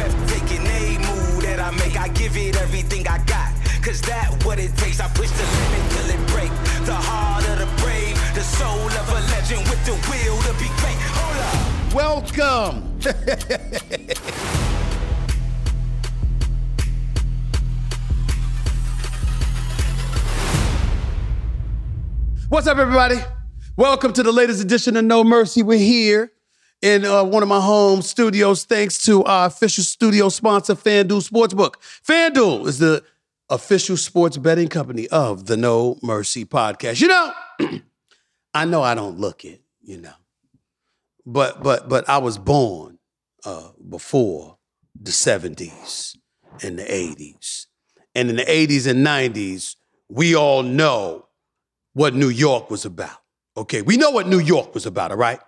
Move that I make. I give it everything I got. Cause that what it takes. I push the limit till it break. The heart of the brave, the soul of a legend with the will to be great. Hold up. Welcome. What's up, everybody? Welcome to the latest edition of No Mercy. We're here in uh, one of my home studios, thanks to our official studio sponsor, FanDuel Sportsbook. FanDuel is the official sports betting company of the No Mercy podcast. You know, I know I don't look it, you know, but but but I was born uh, before the '70s and the '80s, and in the '80s and '90s, we all know what New York was about. Okay, we know what New York was about, all right?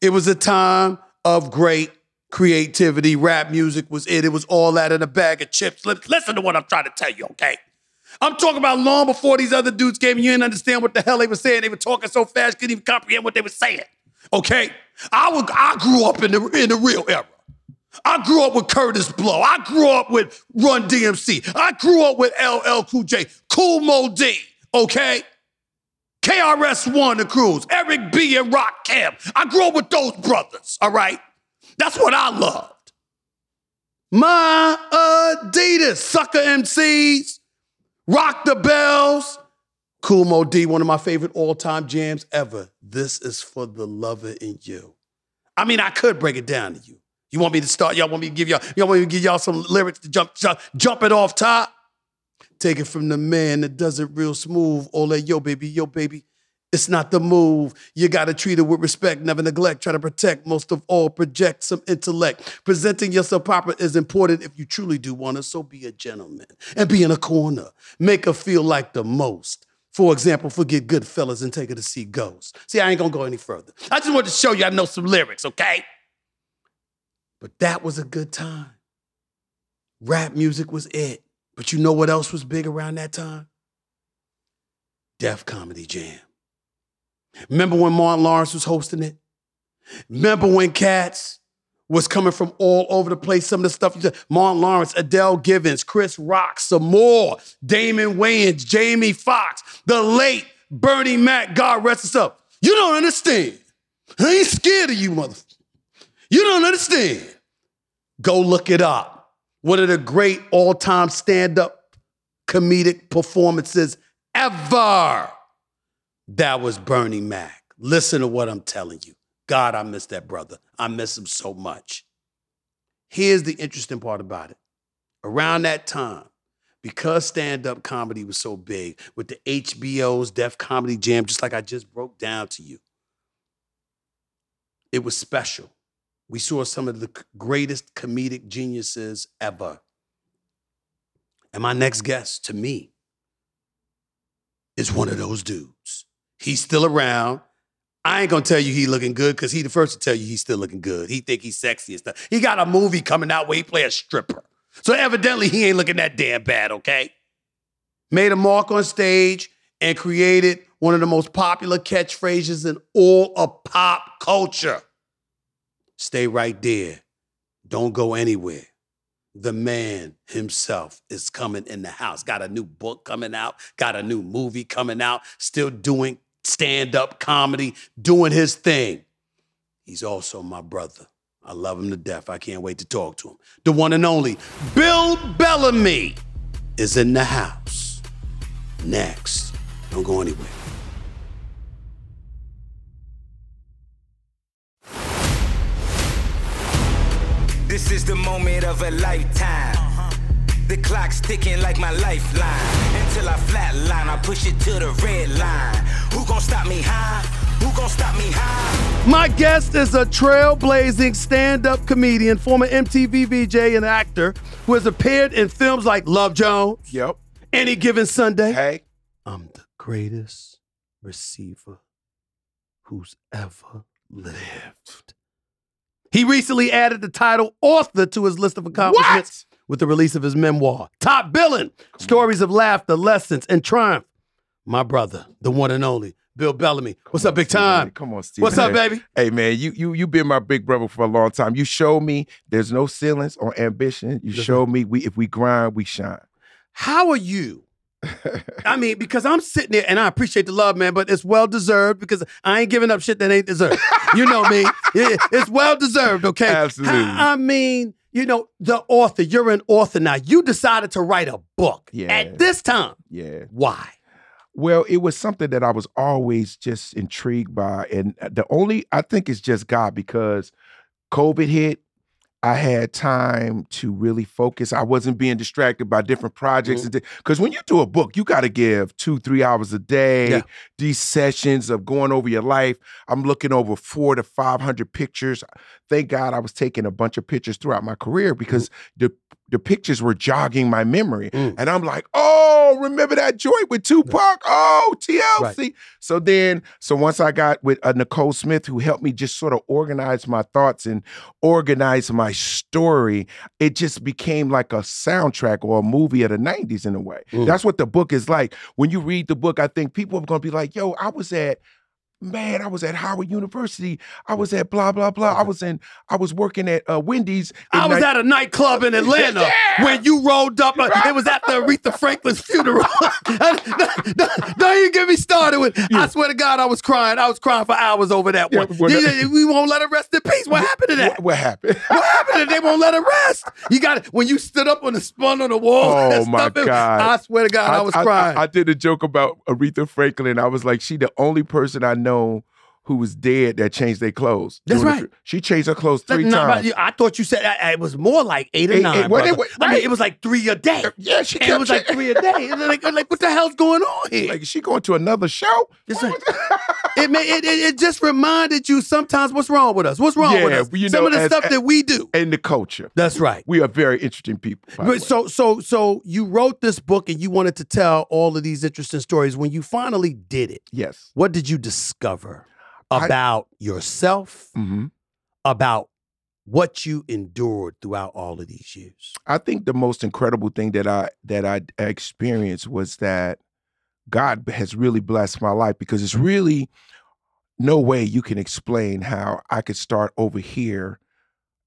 It was a time of great creativity. Rap music was it. It was all that in a bag of chips. Listen to what I'm trying to tell you, okay? I'm talking about long before these other dudes came. You didn't understand what the hell they were saying. They were talking so fast, couldn't even comprehend what they were saying. Okay, I was, I grew up in the in the real era. I grew up with Kurtis Blow. I grew up with Run DMC. I grew up with LL Cool J, Kool Moe Dee. Okay. KRS-One, the Cruz, Eric B. and Rakim. I grew up with those brothers, all right? That's what I loved. My Adidas, Sucker MCs, Rock the Bells, Kool Moe Dee, one of my favorite all-time jams ever. This is for the lover in you. I mean, I could break it down to you. You want me to start? Y'all want me to give y'all? Y'all want me to give y'all some lyrics to jump, jump, jump it off top? Take it from the man that does it real smooth. All that, yo, baby, yo, baby. It's not the move. You gotta treat it with respect, never neglect. Try to protect, most of all, project some intellect. Presenting yourself proper is important if you truly do want to. So be a gentleman and be in a corner. Make her feel like the most. For example, forget Goodfellas and take her to see Ghost. See, I ain't gonna go any further. I just wanted to show you I know some lyrics, okay? But that was a good time. Rap music was it. But you know what else was big around that time? Def Comedy Jam. Remember when Martin Lawrence was hosting it? Remember when cats was coming from all over the place? Some of the stuff you said, Martin Lawrence, Adele Givens, Chris Rock, some more, Damon Wayans, Jamie Foxx, the late Bernie Mac, God rest his up. You don't understand. I ain't scared of you, motherfucker. You don't understand. Go look it up one of the great all time stand up comedic performances ever. That was Bernie Mac. Listen to what I'm telling you. God, I miss that brother. I miss him so much. Here's the interesting part about it. Around that time, because stand up comedy was so big with the HBO's Def Comedy Jam, just like I just broke down to you, it was special we saw some of the greatest comedic geniuses ever. And my next guest to me is one of those dudes. He's still around. I ain't gonna tell you he looking good because he the first to tell you he's still looking good. He think he's sexy and stuff. He got a movie coming out where he play a stripper. So evidently he ain't looking that damn bad, okay? Made a mark on stage and created one of the most popular catchphrases in all of pop culture. Stay right there. Don't go anywhere. The man himself is coming in the house. Got a new book coming out, got a new movie coming out, still doing stand up comedy, doing his thing. He's also my brother. I love him to death. I can't wait to talk to him. The one and only Bill Bellamy is in the house. Next. Don't go anywhere. This is the moment of a lifetime. The clock's ticking like my lifeline. Until I flatline, I push it to the red line. Who gon' stop me high? Who gon' stop me high? My guest is a trailblazing stand up comedian, former MTV VJ, and actor who has appeared in films like Love Jones, Yep. Any Given Sunday. Hey. I'm the greatest receiver who's ever lived. He recently added the title author to his list of accomplishments with the release of his memoir, Top Billing Stories of Laughter, Lessons, and Triumph. My brother, the one and only, Bill Bellamy. What's up, big Stephen time? A. Come on, Steve. What's up, baby? Hey man, you you you been my big brother for a long time. You showed me there's no ceilings on ambition. You showed me we if we grind, we shine. How are you? I mean, because I'm sitting there and I appreciate the love, man, but it's well deserved because I ain't giving up shit that ain't deserved. You know me. It's well deserved, okay? Absolutely. I, I mean, you know, the author, you're an author now. You decided to write a book Yeah. at this time. Yeah. Why? Well, it was something that I was always just intrigued by. And the only, I think it's just God because COVID hit. I had time to really focus. I wasn't being distracted by different projects. Because when you do a book, you got to give two, three hours a day. Yeah. These sessions of going over your life. I'm looking over four to 500 pictures. Thank God I was taking a bunch of pictures throughout my career because the the pictures were jogging my memory. Mm. And I'm like, oh, remember that joint with Tupac? Oh, TLC. So then, so once I got with uh, Nicole Smith, who helped me just sort of organize my thoughts and organize my story, it just became like a soundtrack or a movie of the 90s in a way. Mm. That's what the book is like. When you read the book, I think people are going to be like, yo, I was at, man, I was at Howard University. I was at blah, blah, blah. I was in, I was working at uh, Wendy's. I was ni- at a nightclub in Atlanta Yeah. when you rolled up. uh, it was at the Aretha Franklin's funeral. Don't even get me started with. I swear to God, I was crying. I was crying for hours over that Yeah, one. You- we won't let her rest in peace. What happened to that? What, what happened? What happened? They won't let her rest. You got it. When you stood up on the spun on the wall. Oh, and my it- God. I swear to God, I, was crying. I, did a joke about Aretha Franklin. I was like, she the only person I know know who was dead that changed their clothes. That's during the right. she changed her clothes three times. I thought you said uh, it was more like eight or Eight- nine. eight- brother. were- I mean, it was like three a day. yeah, she And it was like three a day. And like, like, what the hell's going on here? Like, is she going to another show? Like- it, may, it, it it just reminded you sometimes what's wrong with us. What's wrong with Yeah, us? you Some know, of the as- stuff that we do. and the culture. That's right. We are very interesting people. by the way. But so so so you wrote this book and you wanted to tell all of these interesting stories. When you finally did it, yes. what did you discover I- about yourself? hmm About what you endured throughout all of these years? I think the most incredible thing that I that I experienced was that God has really blessed my life because it's really no way you can explain how I could start over here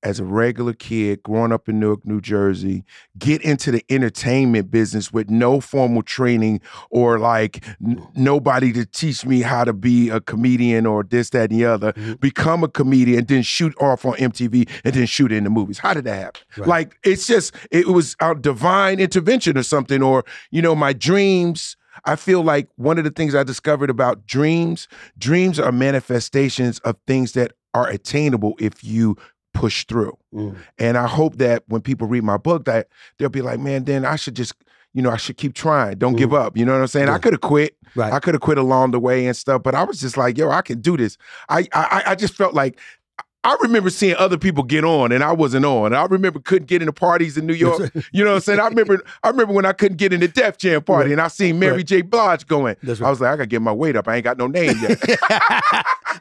as a regular kid growing up in Newark, New Jersey, get into the entertainment business with no formal training or like n- nobody to teach me how to be a comedian or this, that, and the other, Mhm. become a comedian, then shoot off on MTV and then shoot in the movies. How did that happen? Right. Like it's just it was a divine intervention or something, or you know, my dreams. I feel like one of the things I discovered about dreams, dreams are manifestations of things that are attainable if you push through. Mm. And I hope that when people read my book, that they'll be like, man, then I should just, you know, I should keep trying. Don't give up. You know what I'm saying? Mm. Yeah. I could have quit. Right. I could have quit along the way and stuff, but I was just like, yo, I can do this. I I, I just felt like I remember seeing other people get on and I wasn't on. I remember couldn't get into parties in New York. You know what I'm saying? I remember I remember when I couldn't get into Def Jam party Right. and I seen Mary Right. J. Blige going. That's I was like, I gotta get my weight up. I ain't got no name yet.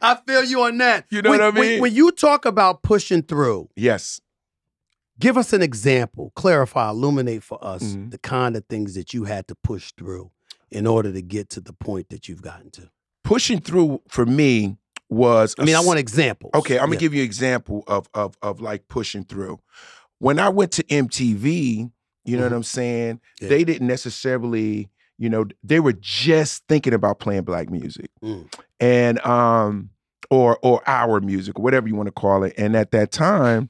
I feel you on that. You know When- what I mean? when you talk about pushing through, yes. Give us an example, clarify, illuminate for us Mhm. the kind of things that you had to push through in order to get to the point that you've gotten to. Pushing through for me was I mean, I want examples. Okay, I'm gonna Yeah. give you an example of of of like pushing through. When I went to MTV, you know Mhm. what I'm saying? Yeah. They didn't necessarily, you know, they were just thinking about playing black music. Mm. And um or or our music, or whatever you want to call it. And at that time,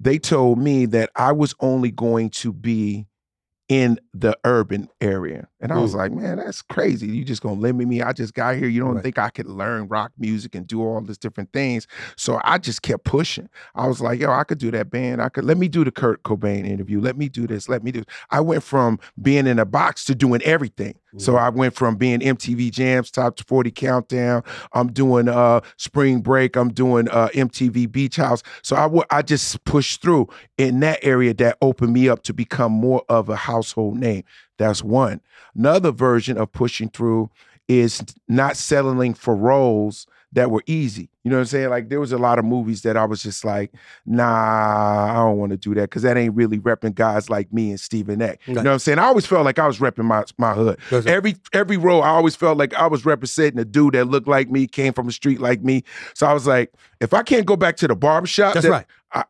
they told me that I was only going to be in the urban area. And I was like, man, that's crazy. You just gonna limit me. I just got here. You don't Right. think I could learn rock music and do all these different things. So I just kept pushing. I was like, yo, I could do that band. I could let me do the Kurt Cobain interview. Let me do this. Let me do. I went from being in a box to doing everything. So I went from being MTV Jams Top 40 Countdown. I'm doing uh Spring Break. I'm doing uh MTV Beach House. So I wa- I just pushed through in that area that opened me up to become more of a household name. That's one. Another version of pushing through is not settling for roles that were easy. You know what I'm saying? Like there was a lot of movies that I was just like, nah, I don't want to do that because that ain't really repping guys like me and Stephen A. You know what I'm saying? I always felt like I was repping my my hood. That's. Every every role, I always felt like I was representing a dude that looked like me, came from a street like me. So I was like, if I can't go back to the barbershop, That's right. I,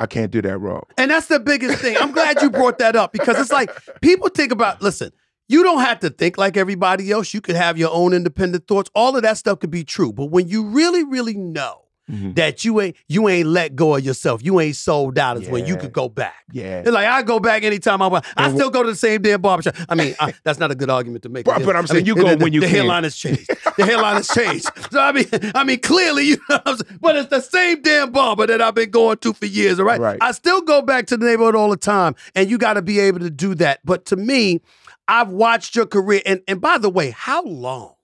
I can't do that role. And that's the biggest thing. I'm glad you brought that up because it's like people think about, listen, you don't have to think like everybody else. You could have your own independent thoughts. All of that stuff could be true. But when you really, really know Mhm. that you ain't you ain't let go of yourself, you ain't sold out is when you could go back. Yeah. It's like I go back anytime I want. I And still go to the same damn barbershop. I mean, I, that's not a good argument to make. But- but I'm I saying mean, you go the, when you the can. hairline has changed. The hairline has changed. So I mean, I mean, clearly, you know, what I'm saying? but it's the same damn barber that I've been going to for years. All right, Right. I still go back to the neighborhood all the time, and you got to be able to do that. But to me, I've watched your career, and and by the way, how long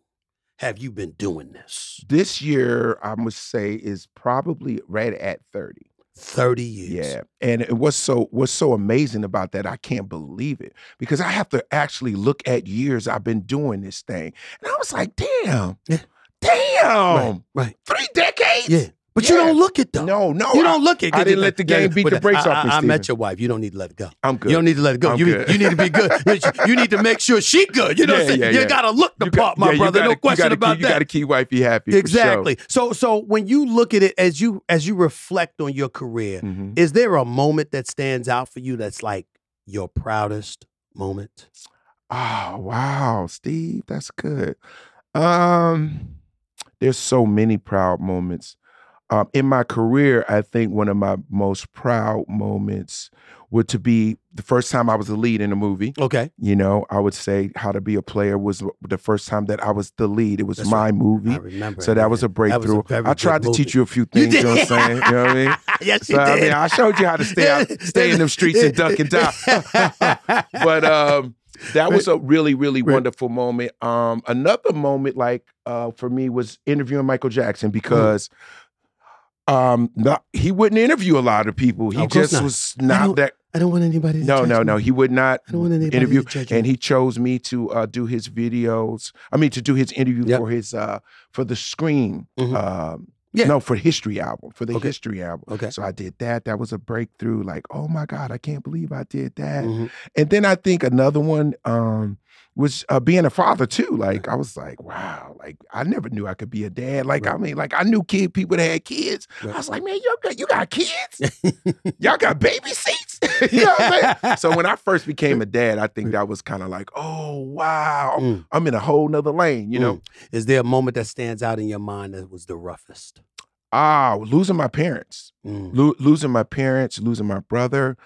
have you been doing this? This year, I must say, is probably right at 30. Thirty years. Yeah, and it- what's so what's so amazing about that? I can't believe it because I have to actually look at years I've been doing this thing, and I was like, "Damn, Yeah. damn, Right. three decades." Yeah. But you don't look it though. No, no, You don't look at it. I didn't let the game beat the brakes off me, I, I met your wife. You don't need to let it go. I'm good. You don't need to let it go. I'm You, good. you need to be good. You need to make sure she good. You know what I'm saying? yeah, you yeah. gotta look the You got- part, my yeah, brother. gotta- no question about keep, You that. got to keep wifey happy. for sure. Exactly. So so when you look at it as you as you reflect on your career, Mhm. is there a moment that stands out for you that's like your proudest moment? Oh wow, Steve, that's good. Um, there's so many proud moments. Um, in my career, I think one of my most proud moments would to be the first time I was the lead in a movie. Okay. You know, I would say How to Be a Player was the first time that I was the lead. It was That's my right. movie. I remember. So that was a was breakthrough. I good tried to movie. teach you a few You things, you know what I'm did. saying? You know what I mean? yes, you So, I mean, I showed you how to stay out, stay in them streets and duck and dive. but um, that was a really, really Right. wonderful moment. Um, another moment, like uh, for me, was interviewing Michael Jackson because um, not, he wouldn't interview a lot of people. He Of course just not. was not don't- that. I don't want anybody. To No, judge no, me. no. He would not I don't want anybody interview, to judge and me. he chose me to uh, do his videos. I mean, to do his interview Yep. for his uh, for the Scream. Mhm. Um, Yeah. No, for History album, for the Okay. History album. Okay. So I did that. That was a breakthrough. Like, oh my God, I can't believe I did that. Mhm. And then I think another one um, was uh, being a father too. Like, I was like, wow, like I never knew I could be a dad. Like, I mean, like I knew kid people that had kids. Right. I was like, man, you got you got kids? Y'all got baby seats? you know what I'm saying? So when I first became a dad, I think that was kind of like, oh wow, Mm. I'm in a whole nother lane, you know. Mm. Is there a moment that stands out in your mind that was the roughest? Ah, losing my parents. Mm. Lo- losing my parents, losing my brother.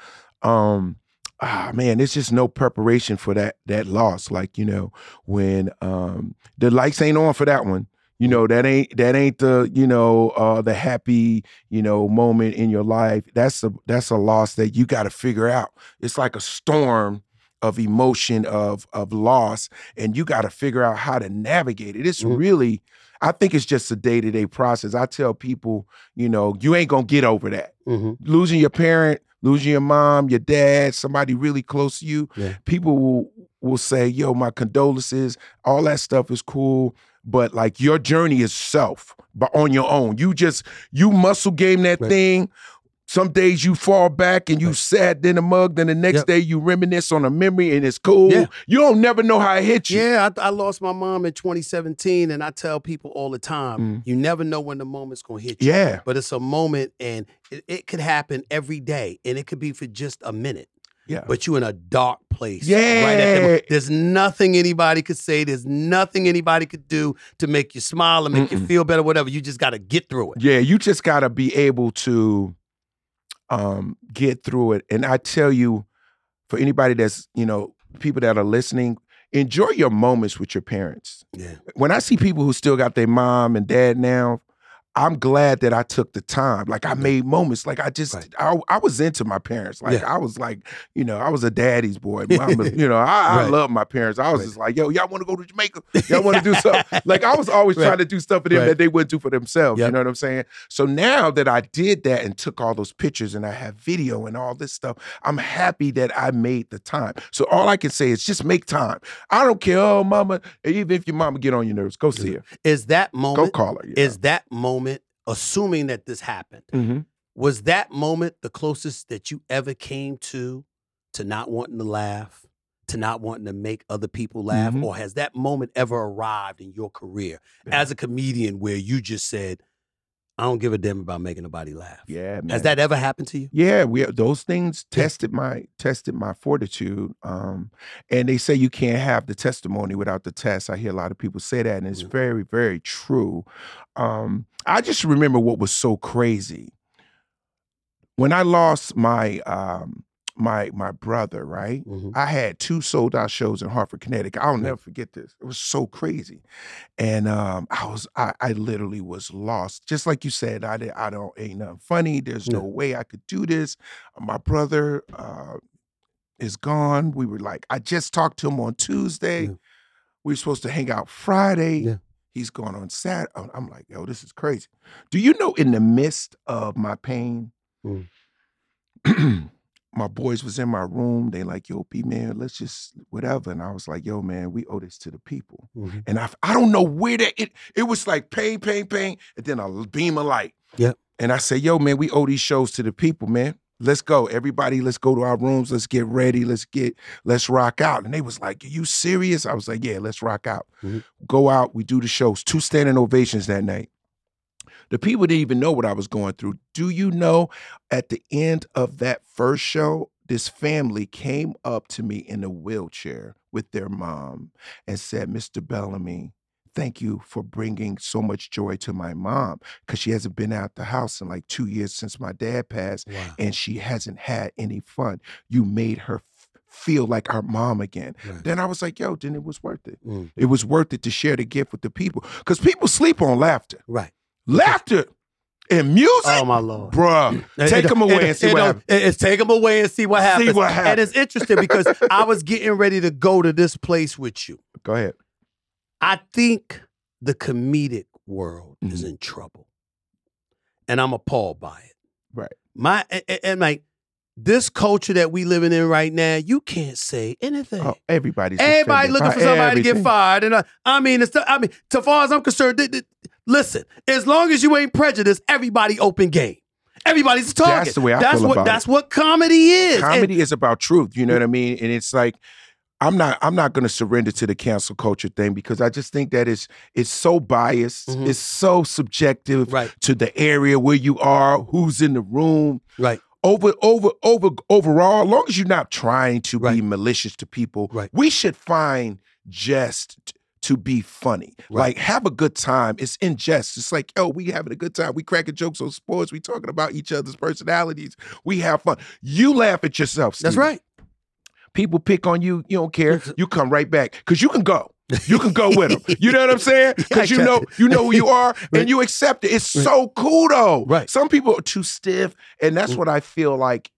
Um, ah, man, there's just no preparation for that that loss. Like you know, when um, the lights ain't on for that one. You know that ain't that ain't the you know uh, the happy you know moment in your life. That's a that's a loss that you got to figure out. It's like a storm of emotion of of loss, and you got to figure out how to navigate it. It's Mhm. really, I think it's just a day to day process. I tell people, you know, you ain't gonna get over that Mhm. losing your parent, losing your mom, your dad, somebody really close to you, Yeah. people will will say, "Yo, my condolences." All that stuff is cool, but like your journey is self, but on your own. You just you muscle game that Right. thing. Some days you fall back and you sad, then a mug, then the next Yep. day you reminisce on a memory and it's cool. Yeah. You don't never know how it hit you. Yeah, I, I lost my mom in 2017, and I tell people all the time, Mm. you never know when the moment's gonna hit you. Yeah. But it's a moment, and it, it could happen every day, and it could be for just a minute. Yeah. But you're in a dark place. Yeah. Right at that Yeah. moment. There's nothing anybody could say. There's nothing anybody could do to make you smile and make you Mm-mm. feel better, whatever. You just got to get through it. Yeah, you just got to be able to um, get through it. And I tell you, for anybody that's, you know, people that are listening, enjoy your moments with your parents. Yeah. When I see people who still got their mom and dad now, I'm glad that I took the time. Like I made moments. Like I just, Right. I, I was into my parents. Like Yeah. I was like, you know, I was a daddy's boy. Mama, you know, I, I love my parents. I was Right. just like, yo, y'all want to go to Jamaica? Y'all want to do something? Like I was always Right. trying to do stuff for them Right. that they wouldn't do for themselves. Yep. You know what I'm saying? So now that I did that and took all those pictures and I have video and all this stuff, I'm happy that I made the time. So all I can say is just make time. I don't care, oh mama, even if your mama get on your nerves, go see her. Is that moment? Go call her. Is that moment? Assuming that this happened, Mhm. was that moment the closest that you ever came to to not wanting to laugh, to not wanting to make other people laugh, Mhm. or has that moment ever arrived in your career Yeah. as a comedian where you just said, "I don't give a damn about making nobody laugh"? Yeah, man. Has that ever happened to you? Yeah, we those things tested my tested my fortitude. Um, and they say you can't have the testimony without the test. I hear a lot of people say that, and it's Yeah. very, very true. Um, I just remember what was so crazy when I lost my um, my my brother. Right, Mhm. I had two sold out shows in Hartford, Connecticut. I'll never forget this. It was so crazy, and um, I was I, I literally was lost. Just like you said, I did, I don't ain't nothing funny. There's no Yeah. way I could do this. My brother uh, is gone. We were like, I just talked to him on Tuesday. Yeah. We were supposed to hang out Friday. Yeah. He's gone on Saturday. I'm like, yo, this is crazy. Do you know in the midst of my pain, Mm. my boys was in my room. They like, yo, P man, let's just whatever. And I was like, yo, man, we owe this to the people. Mhm. And I, I don't know where that it it was like pain, pain, pain, and then a beam of light. Yep. And I said, yo, man, we owe these shows to the people, man. Let's go. Everybody, let's go to our rooms. Let's get ready. Let's get, let's rock out. And they was like, Are you serious? I was like, Yeah, let's rock out. Mhm. Go out, we do the shows. Two standing ovations that night. The people didn't even know what I was going through. Do you know at the end of that first show, this family came up to me in a wheelchair with their mom and said, Mr. Bellamy, thank you for bringing so much joy to my mom because she hasn't been out the house in like two years since my dad passed Wow. and she hasn't had any fun. You made her f- feel like our mom again. Right. Then I was like, yo, then it was worth it. Mm. It was worth it to share the gift with the people because people sleep on laughter. Right. Laughter and music, Oh my lord. bruh. Take them away and see it what happens. It's take them away and see what See happens. And it's interesting because I was getting ready to go to this place with you. Go ahead. I think the comedic world is Mhm. in trouble. And I'm appalled by it. Right. My and, and- like this culture that we living in right now, you can't say anything. Oh, everybody's Everybody looking for somebody to get fired, and uh, I mean, it's I mean, so far as I'm concerned, th- th- listen, as long as you ain't prejudiced, everybody open game. Everybody's a target. That's the way I that's feel what about it. that's what comedy is. And- Comedy is about truth. You know what I mean? And it's like I'm not I'm not going to surrender to the cancel culture thing because I just think that it's it's so biased. Mhm. It's so subjective right, to the area where you are, who's in the room. right, Over over over overall, as long as you're not trying to be malicious to people, Right. we should find jest t- to be funny. Right. Like have a good time. It's in jest. It's like, oh, we having a good time. We cracking jokes on sports. We talking about each other's personalities. We have fun. You laugh at yourself. that's right. People pick on you. You don't care. You come right back because you can go. You can go with them. You know what I'm saying? Because you know you know who you are and you accept it. It's so cool though. Right. Some people are too stiff, and that's Mm. what I feel like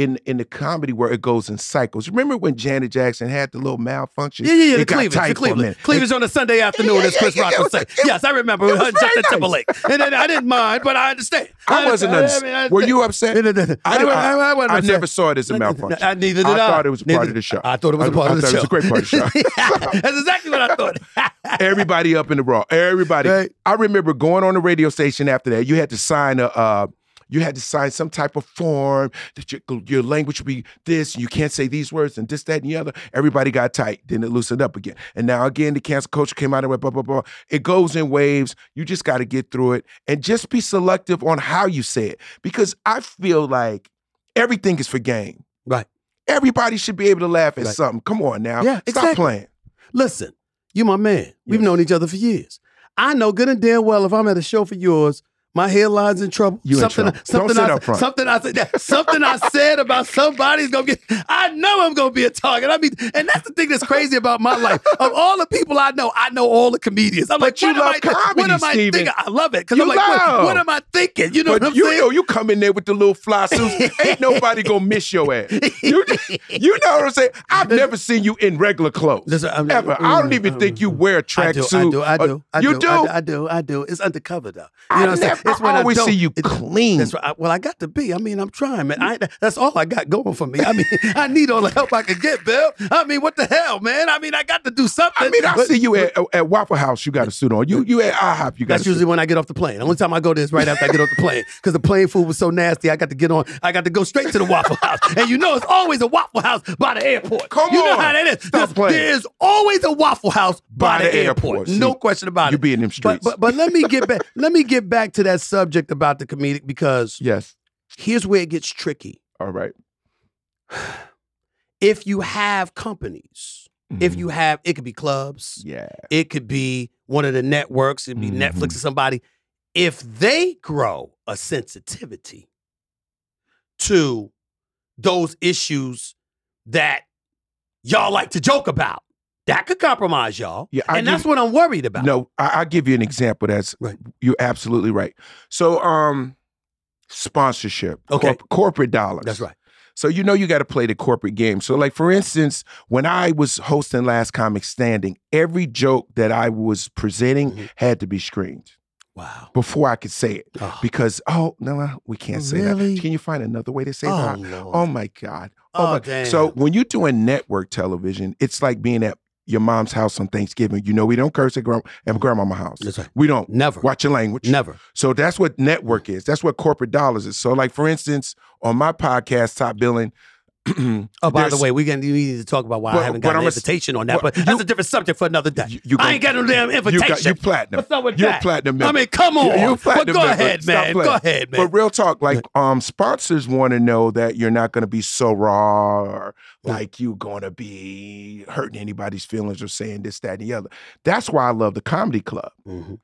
in in the comedy where it goes in cycles. Remember when Janet Jackson had the little malfunction? Yeah, yeah, yeah. It The got cleavage, tight the a cleavage, on a Sunday afternoon, yeah, as Chris yeah, Rock would say. yes, I remember it was Justin nice. Timberlake, and then I didn't mind, but I understand. I wasn't. understand. I mean, I were you upset? I, I, I, I, I never saw it as a malfunction. I, neither did I. I thought it was a part of the show. I thought it was a I- part I of the show. it was a great part of the show. That's exactly what I thought. Everybody up in the raw. Everybody. I remember going on the radio station after that. You had to sign a. Uh, You had to sign some type of form that your, your language would be this. You can't say these words and this, that, and the other. Everybody got tight. Then it loosened up again. And now again, the cancel culture came out and went blah blah blah. It goes in waves. You just got to get through it and just be selective on how you say it because I feel like everything is for game. Right. Everybody should be able to laugh at Right. something. Come on now. Yeah, Stop exactly. playing. Listen, you my man. We've Yes. known each other for years. I know good and damn well if I'm at a show for yours, My headline's in trouble. You in something, trouble. something, Don't sit I, up front. something I said, something I said about somebody's gonna get. I know I'm gonna be a target. I mean, and that's the thing that's crazy about my life. Of all the people I know, I know all the comedians. I'm But like, you what am love I? What am I Stephen. thinking? I love it because I'm like, what, what am I thinking? You know But what I'm you saying? know, you come in there with the little fly suits. Ain't nobody gonna miss your ass. You, you know what I'm saying? I've never seen you in regular clothes. Listen, I'm- ever. I don't mm, even mm, think you mm, wear a I do, tracksuit. I do, I or- uh, do, I you do, do. I do, I do, I do. It's undercover though. You I know what I'm saying? It's when I always don't- see you clean. That's right. I- well, I got to be. I mean, I'm trying, man. I, that's all I got going for me. I mean, I need all the help I can get, Bill. I mean, what the hell, man? I mean, I got to do something. I mean, I But- see you at, at Waffle House. You got a suit on. You you at IHOP. You got. That's a suit. usually when I get off the plane. The only time I go there is right after I get off the plane because the plane food was so nasty. I got to get on. I got to go straight to the Waffle House, and you know it's always a Waffle House by the airport. Come you know how that is. Stop There's- playing. There's always a Waffle House by, By the, the airport. airport. No question about you it. You be in them But, streets. but but let me get back. let me get back to that subject about the comedic because Yes. here's where it gets tricky. All right. If you have companies, if Mhm. you have, it could be clubs, Yeah. it could be one of the networks, it'd be Mhm. Netflix or somebody. If they grow a sensitivity to those issues that y'all like to joke about, that could compromise y'all. Yeah, I and that's what I'm worried about. No, I, I'll give you an example. That's Right. You're absolutely right. So, um, sponsorship, Okay. corp- corporate dollars. That's right. So you know you got to play the corporate game. So like for instance, when I was hosting Last Comic Standing, every joke that I was presenting Mhm. had to be screened Wow. before I could say it Oh, because oh no, no we can't say Really? that. Can you find another way to say oh, that? Lord. Oh my god. Oh, Oh, my. damn. So when you're doing network television, it's like being at your mom's house on Thanksgiving. You know we don't curse at grand at grandmama's house. That's right. We don't. Never. Watch your language. Never. So that's what network is. That's what corporate dollars is. So like for instance, on my podcast, Top Billing. Oh, by the way, we can we need to talk about why But- I haven't got an a- invitation on that, but but that's you- a different subject for another day. You- you I ain't got no damn You invitation. got you platinum. What's up with You're that? platinum I mean, come on. You- You're a But go member. ahead, man. Go ahead, man. But real talk, like um, sponsors want to know that you're not going to be so raw or like you're going to be hurting anybody's feelings or saying this, that, and the other. That's why I love the comedy club. Mhm.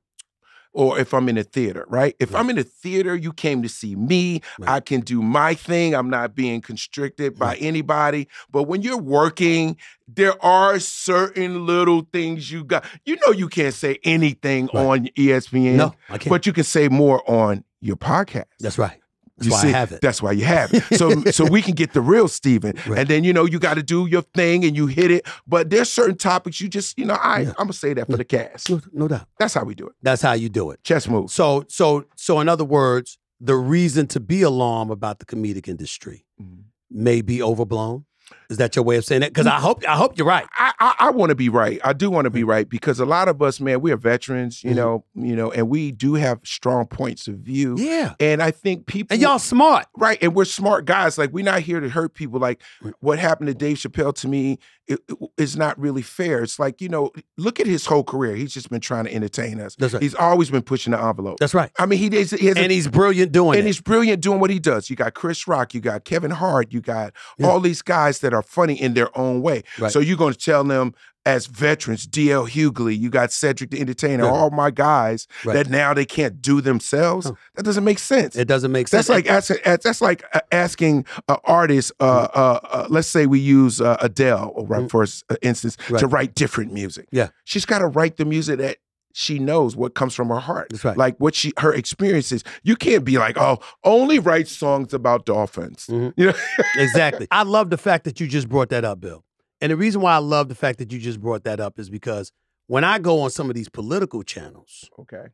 Or if I'm in a theater, right? If I'm in a theater, you came to see me. Right. I can do my thing. I'm not being constricted by anybody. But when you're working, there are certain little things you got. You know, you can't say anything Right. on ESPN, No, I can't. but you can say more on your podcast. that's right. That's You why see, I have it. That's why you have it. So so we can get the real Stephen. Right. And then you know you got to do your thing and you hit it. But there's certain topics you just, you know, I Yeah. I'm gonna say that for the cast. No, no doubt. That's how we do it. That's how you do it. Chess move. So, so, so, in other words, the reason to be alarmed about the comedic industry Mhm. may be overblown. Is that your way of saying it? Because I hope, I hope you're right. I I, I want to be right. I do want to be right because a lot of us, man, we are veterans, you Mhm. know, you know, and we do have strong points of view. Yeah, And I think people and y'all smart. Right, and we're smart guys. Like we're not here to hurt people. Like what happened to Dave Chappelle to me it, it- is not really fair. It's like you know, look at his whole career. He's just been trying to entertain us. That's right. He's always been pushing the envelope. That's right. I mean, he is. He has a- And he's brilliant doing and it. he's brilliant doing what he does. You got Chris Rock, you got Kevin Hart, you got Yeah. all these guys that are funny in their own way. Right. So you're going to tell them as veterans, DL Hughley, you got Cedric the Entertainer, Yeah. all my guys Right. that now they can't do themselves. Huh. That doesn't make sense. It doesn't make sense. That's like asking, that's like uh, asking an artist. Uh, uh, uh, let's say we use uh, Adele, right, Mm. for uh, instance, Right. to write different music. Yeah. she's got to write the music that she knows what comes from her heart. That's right. Like what she her experiences. You can't be like, oh, only write songs about dolphins. Mhm. You know, exactly. I love the fact that you just brought that up, Bill. And the reason why I love the fact that you just brought that up is because when I go on some of these political channels, okay.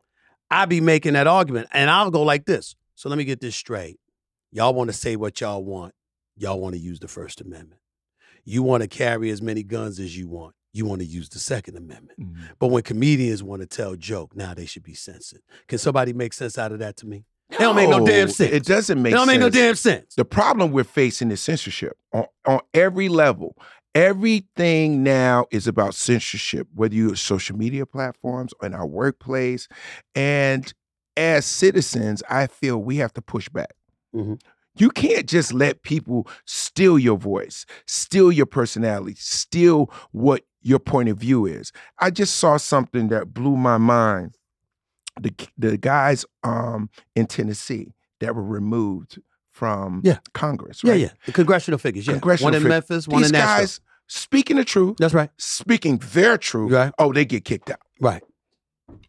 I be making that argument and I'll go like this. So let me get this straight. Y'all want to say what y'all want. Y'all want to use the First Amendment. You want to carry as many guns as you want. You want to use the Second Amendment. But when comedians want to tell joke, now they should be censored. Can somebody make sense out of that to me? It don't make no damn sense. It doesn't make. It don't make no damn sense. The problem we're facing is censorship on, on every level. Everything now is about censorship, whether you're social media platforms, or in our workplace. And as citizens, I feel we have to push back. Mhm. You can't just let people steal your voice, steal your personality, steal what your point of view is. I just saw something that blew my mind the the guys um in Tennessee that were removed from Yeah. Congress. Yeah, Right? yeah. The congressional figures. Yeah. Congressional one in fig- Memphis, one These in Nashville. guys speaking the truth, That's right. speaking their truth. Right. Oh, they get kicked out. Right.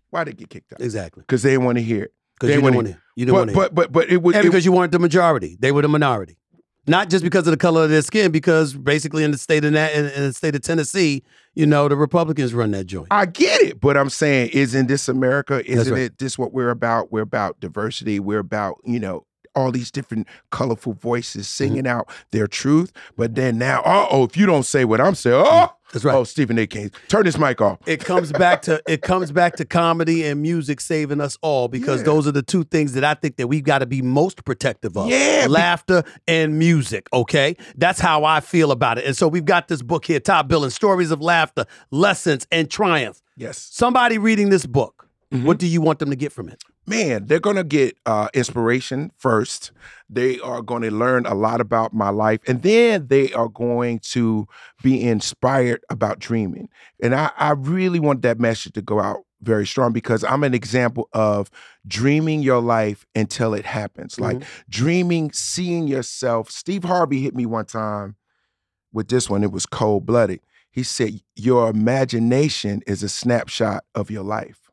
Why they get kicked out? Exactly. Because they want to hear it. Because They want to. You didn't want But to. but but but it was and it- because you weren't the majority, they were the minority. Not just because of the color of their skin, because basically in the state of Na- in, in the state of Tennessee, you know, the Republicans run that joint. I get it, but I'm saying, isn't this America? Isn't right. it this what we're about? We're about diversity. We're about, you know, all these different colorful voices Mm-hmm. singing out their truth. But then now, uh oh, if you don't say what I'm saying, oh, That's right. oh, Stephen A. King, turn this mic off. it comes back to it comes back to comedy and music saving us all because Yeah. those are the two things that I think that we've got to be most protective of. Yeah, Laughter and music, okay? That's how I feel about it. And so we've got this book here, Top Billing, Stories of Laughter, Lessons and Triumph. Yes. Somebody reading this book, Mhm. what do you want them to get from it? Man, they're going to get uh, inspiration first. They are going to learn a lot about my life, and then they are going to be inspired about dreaming. And I, I really want that message to go out very strong because I'm an example of dreaming your life until it happens. Like dreaming, seeing yourself. Steve Harvey hit me one time with this one. It was cold blooded. He said, Your imagination is a snapshot of your life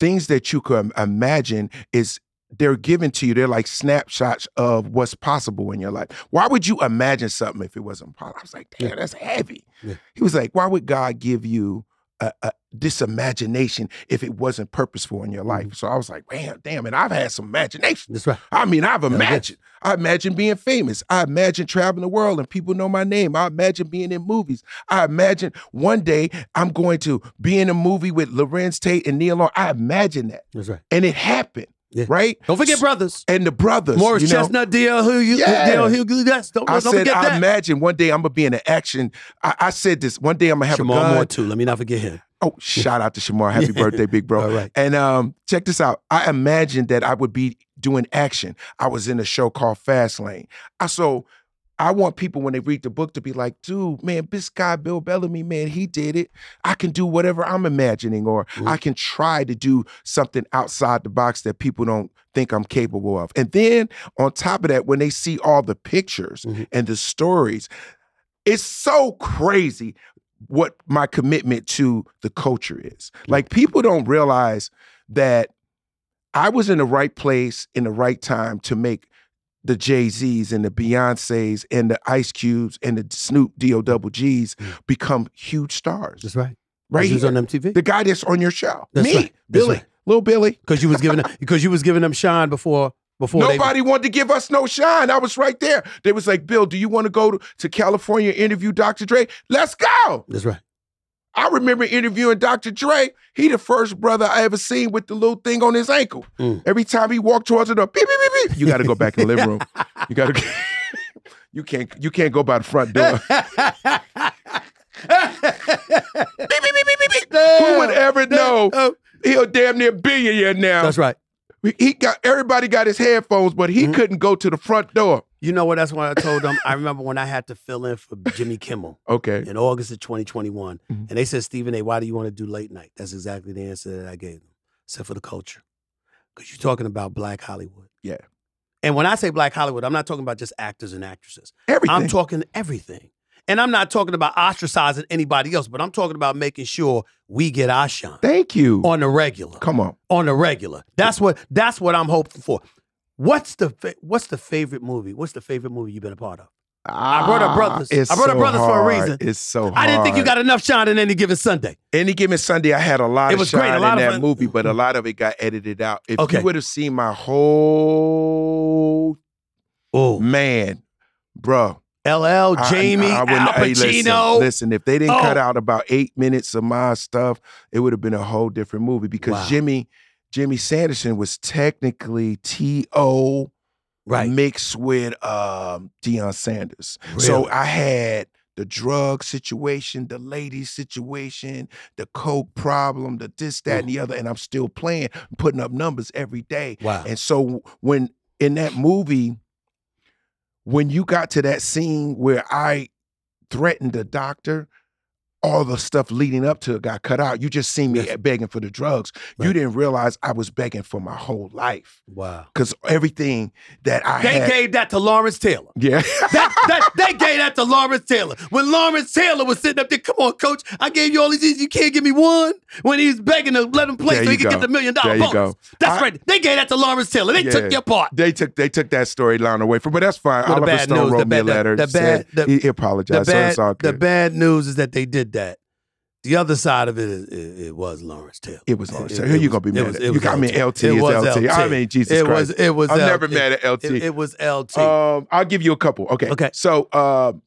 things that you could imagine is they're given to you. They're like snapshots of what's possible in your life. Why would you imagine something if it wasn't possible? I was like, damn, that's heavy. Yeah. He was like, why would God give you a, a, this imagination if it wasn't purposeful in your Mm-hmm. life? So I was like, man, damn it, I've had some imagination. That's right. I mean, I've imagined. I imagine being famous. I imagine traveling the world and people know my name. I imagine being in movies. I imagine one day I'm going to be in a movie with Larenz Tate and Nia Long. I imagine that. That's right. And it happened. Yeah. Right? Don't forget brothers. And the brothers. Morris you know, Chestnut, DL Hugh, Yeah. DL Hugh, that's don't, I don't said, forget I that. imagine one day I'm gonna be in an action. I, I said this. One day I'm gonna have Shemar a gun. Moore too. Let me not forget him. Oh, shout out to Shemar. Happy birthday, big bro. All right. And um, check this out. I imagined that I would be doing action. I was in a show called Fast Lane. I so I want people when they read the book to be like, dude, man, this guy Bill Bellamy, man, he did it. I can do whatever I'm imagining, or I can try to do something outside the box that people don't think I'm capable of. And then on top of that, when they see all the pictures Mhm. and the stories, it's so crazy what my commitment to the culture is. Like people don't realize that I was in the right place in the right time to make the Jay Z's and the Beyonces and the Ice Cubes and the Snoop D-O double G's become huge stars. That's right. Right He was here. on MTV. The guy that's on your show. That's Me, right. Billy, right. little Billy. Because you was giving them, because you was giving them shine before before they Nobody wanted to give us no shine. I was right there. They was like, Bill, do you want to go to, to California interview Dr. Dre? Let's go. That's right. I remember interviewing Dr. Dre. He the first brother I ever seen with the little thing on his ankle. Mm. Every time he walked towards the door, beep, beep, beep, beep. You got to go back in the living room. You got to. You can't. You can't go by the front door. Beep, beep, beep, beep, beep, beep. Who would ever know? Oh, He a damn near billionaire now. that's right. He got everybody got his headphones, but he Mhm. couldn't go to the front door. You know what? That's what I told them. I remember when I had to fill in for Jimmy Kimmel Okay. in August of 2021. Mhm. And they said, Stephen A., why do you want to do late night? That's exactly the answer that I gave them. Except for the culture. Because you're talking about black Hollywood. Yeah. And when I say black Hollywood, I'm not talking about just actors and actresses. Everything. I'm talking everything. And I'm not talking about ostracizing anybody else, but I'm talking about making sure we get our shine Thank you. on the regular. Come on. On the regular. That's what that's what I'm hoping for. What's the fa- what's the favorite movie? What's the favorite movie you've been a part of? I brought up Brothers. Ah, It's I brought up so Brothers for a reason. It's so hard. I didn't think you got enough shine in any given Sunday. any given Sunday. I had a lot It of was shine great. A lot in of that movie, but a lot of it got edited out. If Okay. you would have seen my whole Oh, man, bro. LL, Jamie, I wouldn't- Al hey, listen, Listen, if they didn't Oh. cut out about eight minutes of my stuff, it would have been a whole different movie because Wow. Jimmy Jimmy Sanderson was technically T.O. right. mixed with um, Deion Sanders. So I had the drug situation, the ladies situation, the coke problem, the this, that, and the other, and I'm still playing, putting up numbers every day. Wow. And so when in that movie, when you got to that scene where I threatened the doctor, all the stuff leading up to it got cut out. You just seen me begging for the drugs. You didn't realize I was begging for my whole life Wow. because everything that I They had. gave that to Lawrence Taylor. yeah. That, that, they gave that to Lawrence Taylor. When Lawrence Taylor was sitting up there, come on, coach, I gave you all these, you can't give me one. When he was begging to let him play There so he could go. get the million dollar There you bonus. go. That's I- right. They gave that to Lawrence Taylor. They Yeah. took your part. They took they took that storyline away from, but that's fine. Well, Oliver bad Stone news, wrote the me a bad- the- letter. the said bad- the- he, he The apologized. so bad, it's all the bad news is that they did that. The other side of it is it, it was Lawrence Taylor. It was Lawrence Taylor. Who you gonna be it mad was- at? it You was got me LT. LT It is was LT. I mean, Jesus it Christ. Was, it was I'm LT. never mad at LT. It, was LT. Um, I'll give you a couple. Okay. Okay. So, um,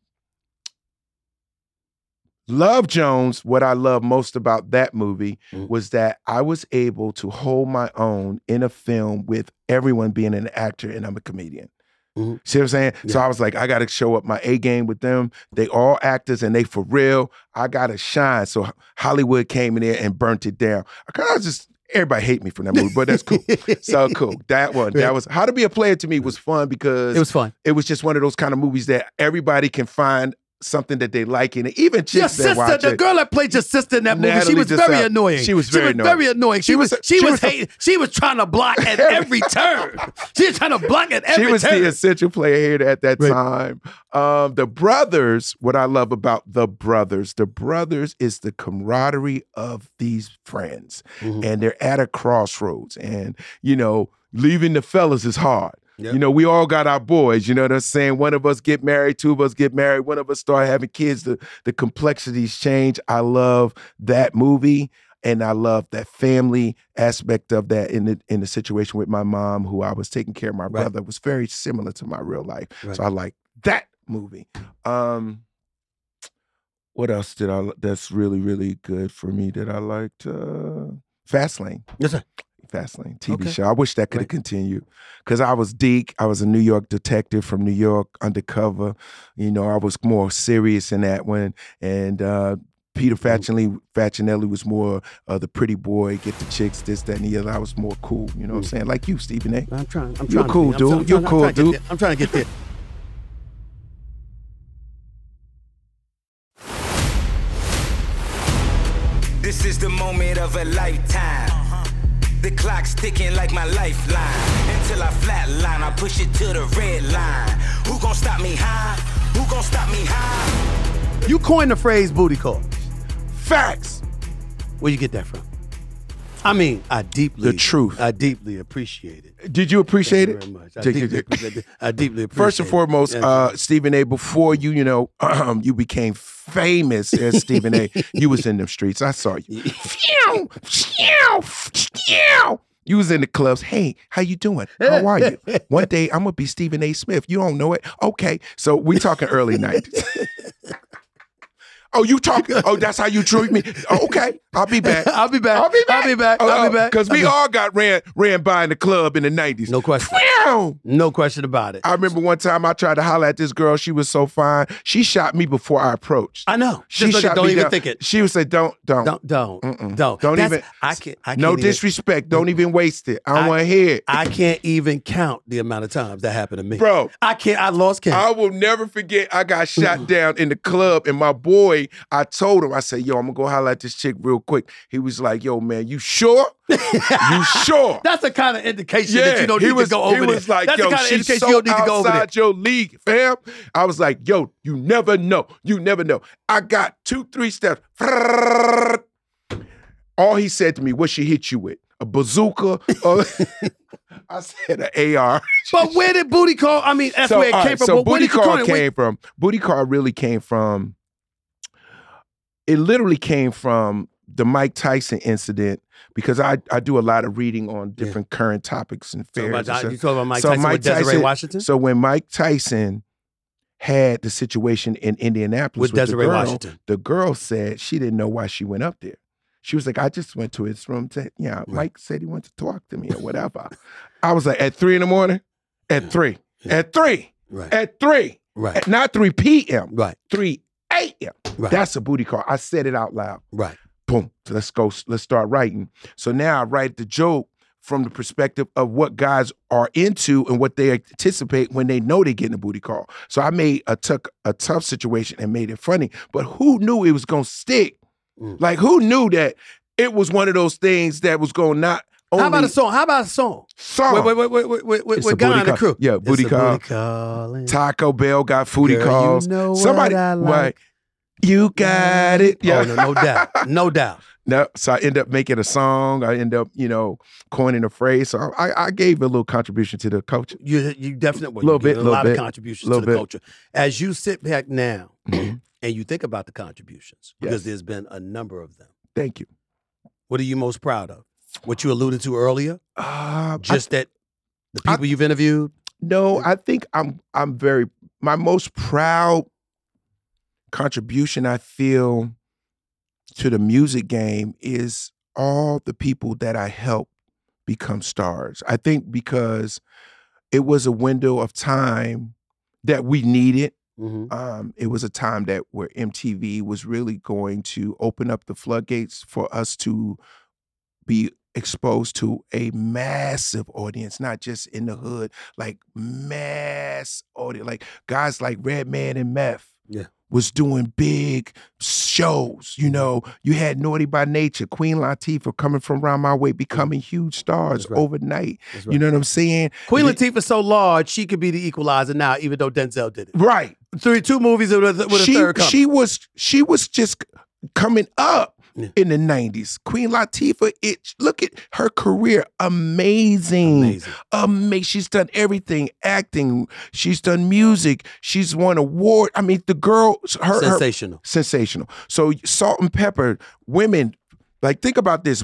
Love Jones. What I love most about that movie Mhm. was that I was able to hold my own in a film with everyone being an actor and I'm a comedian. Mhm. See what I'm saying? So I was like, I got to show up my A game with them. They all actors and they for real. I got to shine. So Hollywood came in there and burnt it down. I kind of just everybody hate me for that movie, but that's cool. so cool. That one. That was How to Be a Player to me was fun because it was fun. it was just one of those kind of movies that everybody can find something that they like in it. Even Your chicks that sister, the it. girl that played your sister in that movie, she was very annoying. She was very she was very annoying. She, She was, was- she, she was was hate, she was trying to block at every turn. She was trying to block at every turn. she was turn. the essential player here at that Right. time. Um, the brothers, what I love about the brothers, the brothers is the camaraderie of these friends. Mhm. And they're at a crossroads. And, you know, leaving the fellas is hard. Yep. You know, we all got our boys, you know what I'm saying? One of us get married, two of us get married, one of us start having kids. The the complexities change. I love that movie. And I love that family aspect of that in the in the situation with my mom, who I was taking care of my Right. brother, was very similar to my real life. Right. So I like that movie. Um, what else did I? That's really really good for me that I liked. Uh, Fastlane. Yes, sir. Fastlane TV Okay. show. I wish that could have Right. continued because I was Deke. I was a New York detective from New York, undercover. You know, I was more serious in that one. And uh, Peter. Facinelli, Facinelli was more uh, the pretty boy, get the chicks, this, that, and the other. I was more cool. You know what I'm saying? Like you, Stephen A. I'm trying. I'm You're trying to cool, I'm dude. trying- I'm You're trying- I'm cool, trying to get dude. I'm trying to get there. This is the moment of a lifetime. The clock's ticking like my lifeline. Until I flatline, I push it to the red line. Who gon' stop me high? Who gon' stop me high? You coined the phrase booty call. Facts. Where you get that from? I mean, I deeply The truth. I deeply appreciate it. Did you appreciate Thank it? you very much. I deeply, appreciate it. I deeply appreciate First and foremost, Yes, uh. Stephen A. Before you, you know, you became famous as Stephen A. You was in them streets. I saw you. Phew, phew, phew. You was in the clubs. Hey, how you doing? How are you? One day I'm gonna be Stephen A. Smith. You don't know it? Okay. So we talking early nineties. oh, you talking? Oh, that's how you treat me? Oh, okay. I'll be back. I'll be back. I'll be back. I'll be back. I'll be back. Because we all got ran ran by in the club in the nineties. No question. No question about it. I remember one time I tried to holler at this girl. She was so fine. She shot me before I approached. I know. She Just shot don't me even down. think it. She would say, "Don't, don't, Don't don't Mm-mm. don't Don't That's- even- I can't. I can't no even, disrespect. Don't even waste it. I don't I- want to hear it, I can't even count the amount of times that happened to me, bro." I can't. I lost count. I will never forget. I got shot down in the club, and my boy, I told him, I said, "Yo, I'm gonna go at this chick real quick." He was like, "Yo, man, you sure? you sure?" That's the kind of indication that you don't he need was, to go over he there. was like, That's yo, the kind of she's indication so you don't need to go over there. your league, fam. I was like, yo, you never know. You never know. I got two, three steps. All he said to me, what she hit you with? A bazooka? I said an AR. But where did booty call? I mean, that's so, where it came right, from. So booty call coin it? Came from. Booty call really came from. It literally came from the Mike Tyson incident because I, I do a lot of reading on Yeah. different current topics and So about, you talking about Mike So Tyson Mike with Desiree Washington? So when Mike Tyson had the situation in Indianapolis With with, Desiree the girl, Washington. the girl said she didn't know why she went up there. She was like, I just went to his room. To, yeah, Mike said he wanted to talk to me or whatever. I was like, at three in the morning? At three. Yeah. At three. right, At three. right, At not 3 p.m. right, 3 a.m. right, That's a booty call. I said it out loud right. boom. So let's go. Let's start writing. So now I write the joke from the perspective of what guys are into and what they anticipate when they know they're getting a booty call. So I made a took a tough situation and made it funny. But who knew it was gonna stick? Mm. Like who knew that it was one of those things that was gonna not only How about a song? How about a song? song. Wait, wait, wait, wait, wait, wait, wait, It's a with Guy booty and the call. crew. Yeah, It's booty a call. Booty calling. Taco Bell got foodie Girl, calls. You know Somebody what I like. right. You got it. Yeah. Oh, no, no doubt. No doubt. No, so I end up making a song. I end up, you know, coining a phrase. So I, I gave a little contribution to the culture. You you definitely Little you bit, a little lot bit, of contributions to the bit. culture. As you sit back now Mhm. and you think about the contributions, because Yes. there's been a number of them. Thank you. What are you most proud of? What you alluded to earlier, Uh, I- just that the I- people you've interviewed. no, I think I'm I'm very my most proud contribution I feel to the music game is all the people that I helped become stars. I think because it was a window of time that we needed Mhm. um, it was a time that where MTV was really going to open up the floodgates for us to be exposed to a massive audience, not just in the hood, like mass audience, like guys like Redman and Meth. Yeah. Was doing big shows, you mm-hmm. know. You had Naughty by Nature, Queen Latifah coming from around my way, mm-hmm. becoming huge stars right. overnight. That's You know what I'm saying? Queen And Latifah's so large, she could be the equalizer now, even though Denzel did it. Right. Three, two movies with a, with a she, third coming. she was she was just coming up Yeah. in the 90s. Queen Latifah, it look at her career. Amazing. Amazing. Amazing. She's done everything, acting. She's done music. She's won award. I mean, the girl, her, her Sensational. sensational. So Salt-N-Pepa, women. Like think about this.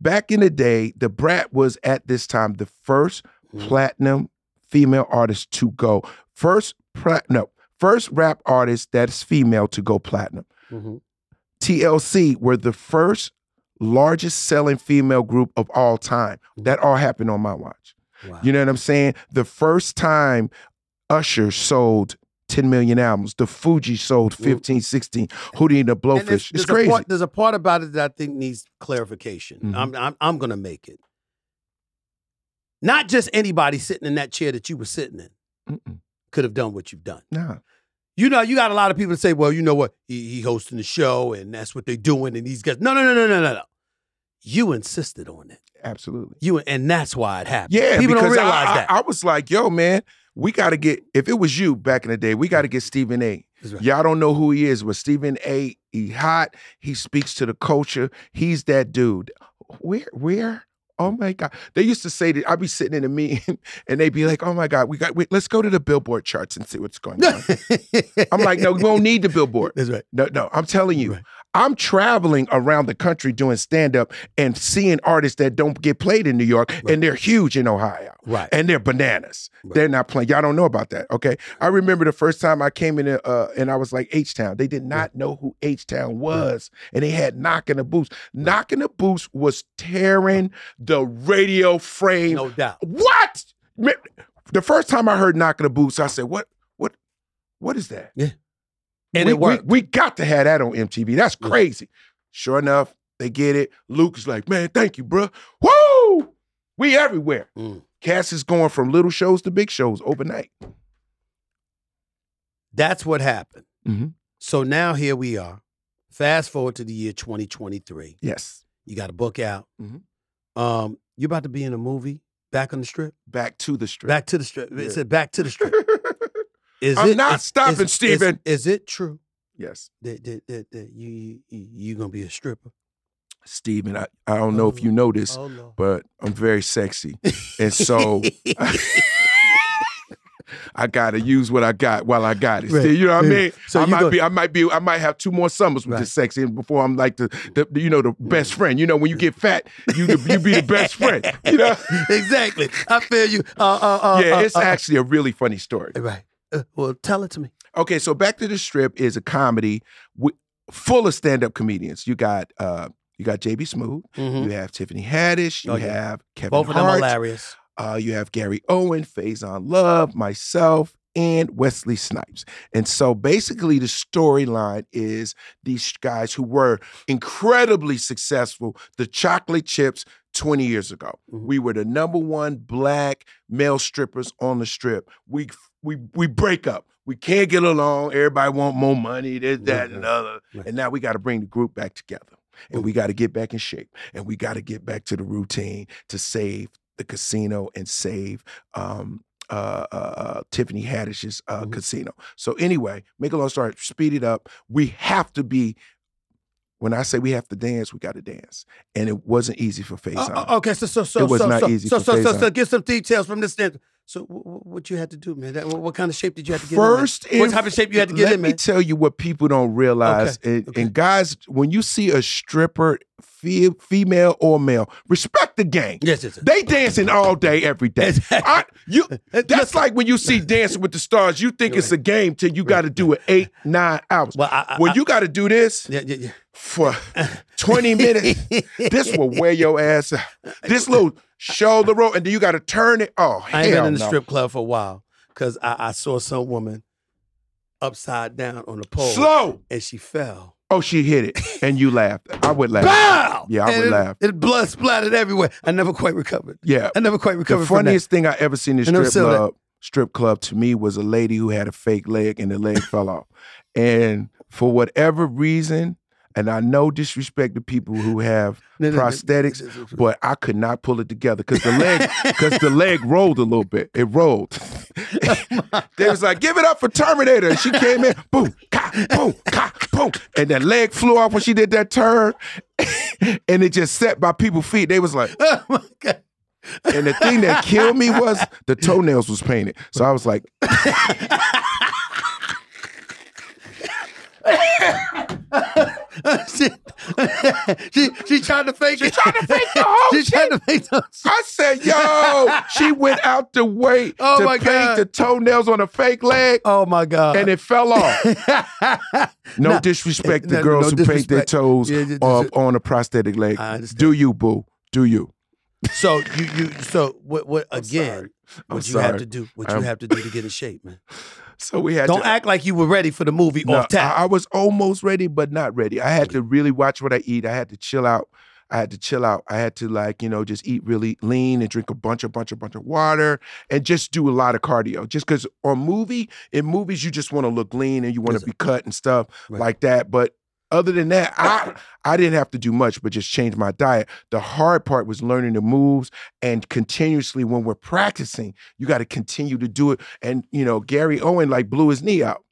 Back in the day, Da Brat was at this time the first Mhm. platinum female artist to go. First plat no, first rap artist that's female to go platinum. Mhm. TLC were the first largest selling female group of all time. That all happened on my watch. Wow. You know what I'm saying? The first time Usher sold 10 million albums, the Fugees sold 15, 16, Hootie and the And Blowfish. there's- It's a crazy. part- there's a part about it that I think needs clarification. Mhm. I'm, I'm I'm gonna make it. Not just anybody sitting in that chair that you were sitting in Mm-mm. could have done what you've done. Nah. You know, you got a lot of people that say, "Well, you know what? He, he hosting the show, and that's what they're doing." And these guys, no, no, no, no, no, no, no. You insisted on it. Absolutely. You and that's why it happened. Yeah, people don't realize I, I- that. I, was like, yo, man, we got to get, if it was you back in the day, we got to get Stephen A. Right. Y'all don't know who he is, but Stephen A. He hot. He speaks to the culture. He's that dude. Where? Where? Oh my God! They used to say that I'd be sitting in a meeting and they'd be like, "Oh my God, we got. Wait, let's go to the Billboard charts and see what's going on." I'm like, "No, we won't need the Billboard. That's right. No, no. I'm telling you, Right. I'm traveling around the country doing stand up and seeing artists that don't get played in New York, Right. and they're huge in Ohio Right. and they're bananas. Right. They're not playing. Y'all don't know about that, okay? I remember the first time I came in uh, and I was like H Town. They did not know who H Town was, and they had Knock in the Boots. Knock in the Boots was tearing the radio frame. no doubt. What? The first time I heard Knock in the Boots, I said, "What? What? What is that?" Yeah. And we, it worked. We, we got to have that on MTV. That's Yeah. crazy. Sure enough, they get it. Luke is like, "Man, thank you, bro. Woo! We everywhere." Mm. Cass is going from little shows to big shows overnight. That's what happened. Mhm. So now here we are. Fast forward to the year 2023. Yes. You got a book out. Mhm. Um, you're about to be in a movie. Back on the strip. Back to the strip. Back to the strip. It said back to the strip. Is I'm it, not is- stopping, is- Stephen. Is, is it true yes. that, that, that, that you, you you gonna be a stripper? Stephen, I, I don't know if you know this, Oh Lord. but I'm very sexy. And so I gotta use what I got while I got it. Right. See, you know what I mean? So I might be, I might be, I might have two more summers with Right. this sexy before I'm like the, the, you know, the best friend. You know, when you get fat, you you be the best friend. You know? exactly. I feel you. Uh, uh, uh, yeah, uh, it's uh, actually a really funny story. right. Uh, well, tell it to me. Okay, so Back to the Strip is a comedy full of stand-up comedians. You got uh you got J.B. Smoove, Mhm. you have Tiffany Haddish, you Oh, yeah. have Kevin Both of them hilarious. Uh, you have Gary Owen, Faizon Love, myself, and Wesley Snipes. And so basically the storyline is these guys who were incredibly successful, the chocolate chips 20 years ago. Mhm. We were the number one black male strippers on the strip. We we we break up. We can't get along. Everybody want more money, this, that, Right, and other. right. And now we got to bring the group back together. And we got to get back in shape. And we got to get back to the routine to save the casino and save um, uh, uh, uh, Tiffany Haddish's uh, Mhm. casino. So anyway, make a long story, speed it up. We have to be. When I say we have to dance, we got to dance, and it wasn't easy for Faizon. Uh, uh, okay, so so so It was so, not so, easy so so so Faizon. so give some details from this stand. So what you had to do, man? That, what, what kind of shape did you have to get in? First, what type of shape you had to get in, man? let me tell you what people don't realize. and, okay. and guys, when you see a stripper, female or male, respect the game. Yes, yes. yes. They dancing all day, every day. Exactly. I- you, that's like when you see Dancing with the Stars. You think it's a game till you got to do it eight, nine hours. Well, I, I- you got to do this yeah, yeah, yeah. For 20 minutes, this will wear your ass out. This little shoulder roll, and then you got to turn it. Oh, I ain't been in the no. strip club for a while because I, I saw some woman upside down on the pole Slow. and she fell. Oh, she hit it, and you laughed. I would laugh. Bow! Yeah, I And would it, laugh. It blood splattered everywhere. I never quite recovered. Yeah, I never quite the recovered from that. funniest thing I ever seen in I strip saw that. club, strip club to me was a lady who had a fake leg and the leg fell off. And for whatever reason, and I know disrespect to people who have No, no, no. prosthetics, but I could not pull it together because the leg because the leg rolled a little bit. It rolled. Oh they was like, "Give it up for Terminator." And she came in, boom, ka, boom, ka, boom, and that leg flew off when she did that turn, and it just set by people's feet. They was like, oh my God. and the thing that killed me was the toenails was painted. So I was like, she, she, she tried to fake it. She tried to fake the whole She tried to fake those. I said, yo, she went out the way Oh to my paint God. the toenails on a fake leg. Oh my God. And it fell off. No Nah, disrespect to girls no who paint their toes Yeah, off on a prosthetic leg. Do you, boo? Do you? so you you so what what again? sorry. What you have to do? What I'm- you have to do to get in shape, man? So we had Don't to, act like you were ready for the movie No, off tap. I, I was almost ready, but not ready. I had to really watch what I eat. I had to chill out. I had to chill out. I had to like, you know, just eat really lean and drink a bunch, a bunch, a bunch of water and just do a lot of cardio. Just because on movie, in movies, you just want to look lean and you want to be cut and stuff Right. like that. But other than that, I I didn't have to do much, but just change my diet. The hard part was learning the moves and continuously when we're practicing, you got to continue to do it. And you know, Gary Owen like blew his knee out.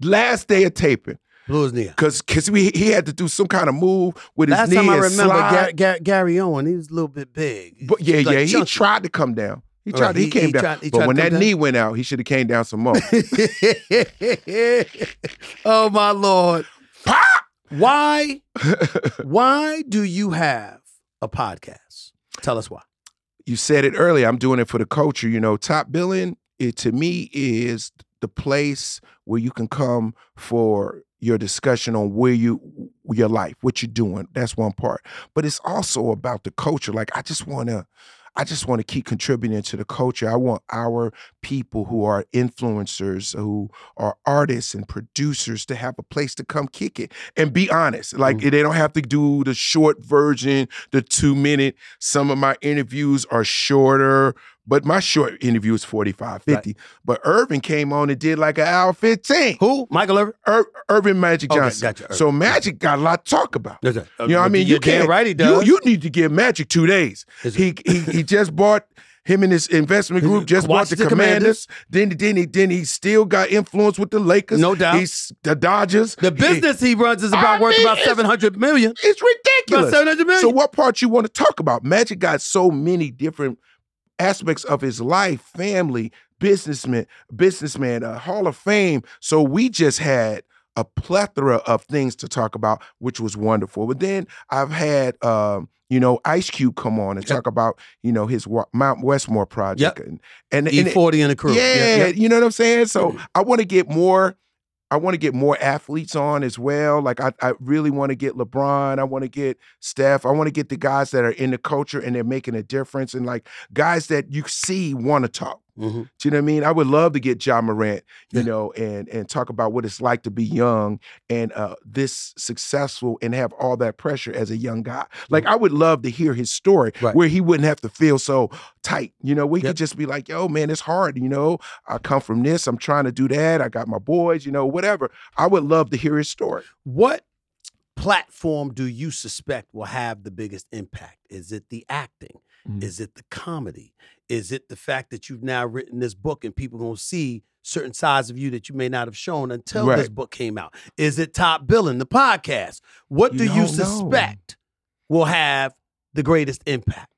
Last day of taping, Blew his knee out. cause cause we he had to do some kind of move with his Last knee time I remember. Gar- Gar- Gary Owen, he was a little bit big. but yeah, like, yeah, he chunky. tried to come down. He Right, tried. He, he- came he down. tried- he but when that come knee went out, he should have came down some more. oh my lord! Why? Why do you have a podcast? Tell us why. you said it earlier. I'm doing it for the culture. You know, top billing it to me is the place where you can come for your discussion on where you your life, what you're doing. That's one part. But it's also about the culture. Like I just want to I just want to keep contributing to the culture. I want our people who are influencers, who are artists and producers to have a place to come kick it and be honest. Like mm-hmm. they don't have to do the short version, the two minute. Some of my interviews are shorter, but my short interview is 45, 50. But Earvin came on and did like an hour 15. Who? Michael Irvin? Ir- Earvin Magic Okay, Johnson. gotcha, Earvin. So Magic got a lot to talk about. Sir. You know what I mean? You're can't. damn right he You, does. you need to give Magic two days. He, he he just bought him and his investment group just bought the Washington Commanders. Then then he then he still got influence with the Lakers. No doubt. He's the Dodgers. the business he runs is about I worth mean, about seven hundred million. it's ridiculous. About seven hundred million. So what part you want to talk about? Magic got so many different aspects of his life, family, businessman, businessman, uh, Hall of Fame. So we just had a plethora of things to talk about, which was wonderful. But then I've had um, you know, Ice Cube come on and Yep. talk about, you know, his Wa- Mount Westmore project and and, E forty in the crew. yeah, you know what I'm saying? So Mm. I want to get more. I want to get more athletes on as well. Like I, I really want to get LeBron. I want to get Steph. I want to get the guys that are in the culture and they're making a difference, and like guys that you see want to talk. Mhm. Do you know what I mean? I would love to get Ja Morant, you Yeah. know, and and talk about what it's like to be young and uh this successful and have all that pressure as a young guy. Like I would love to hear his story Mm-hmm. Right. where he wouldn't have to feel so tight. You know, we Yep. could just be like, yo, man, it's hard. You know, I come from this, I'm trying to do that. I got my boys, you know, whatever. I would love to hear his story. What platform do you suspect will have the biggest impact? Is it the acting? Mhm. Is it the comedy? Is it the fact that you've now written this book and people gonna see certain sides of you that you may not have shown until this book came out? Is it top billing, the podcast? What You do you don't know. suspect will have the greatest impact?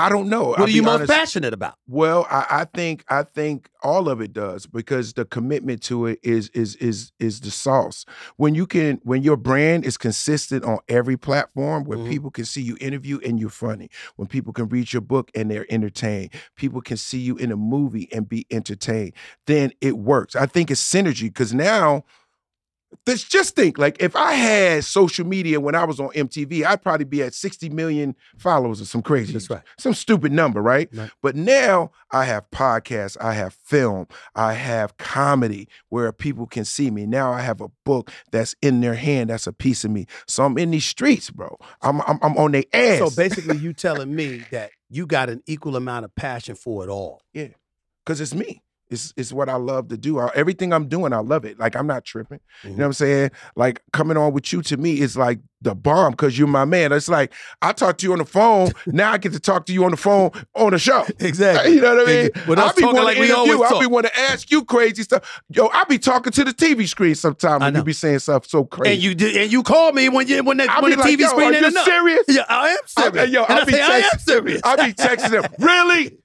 I don't know. What I'll are you most honest. passionate about? Well, I, I think I think all of it does because the commitment to it is is is is the sauce. When you can when your brand is consistent on every platform where Mhm. people can see you interview and you're funny, when people can read your book and they're entertained, people can see you in a movie and be entertained, then it works. I think it's synergy because now Let's just think like if I had social media when I was on MTV, I'd probably be at 60 million followers or some crazy, That's right. some stupid number, right? Right. But now I have podcasts, I have film, I have comedy where people can see me. Now I have a book that's in their hand, that's a piece of me. So I'm in these streets, bro. I'm I'm, I'm on their ass. So basically, you telling me that you got an equal amount of passion for it all. Yeah, because it's me. It's, it's what I love to do. I- everything I'm doing, I love it. Like I'm not tripping. You Mhm. know what I'm saying? Like coming on with you to me is like the bomb because you're my man. It's like I talked to you on the phone. now I get to talk to you on the phone on the show. Exactly. You know what I mean? With us I be talking wanna like we interview, always I be talk. want to ask you crazy stuff. Yo, I'll be talking to the TV screen sometimes I and you be saying stuff so crazy. And you did, and you called me when you when the, when the like, TV screen are you enough. serious? Yeah, I am I, serious. yo, and I I be say I am serious. I be texting them, really?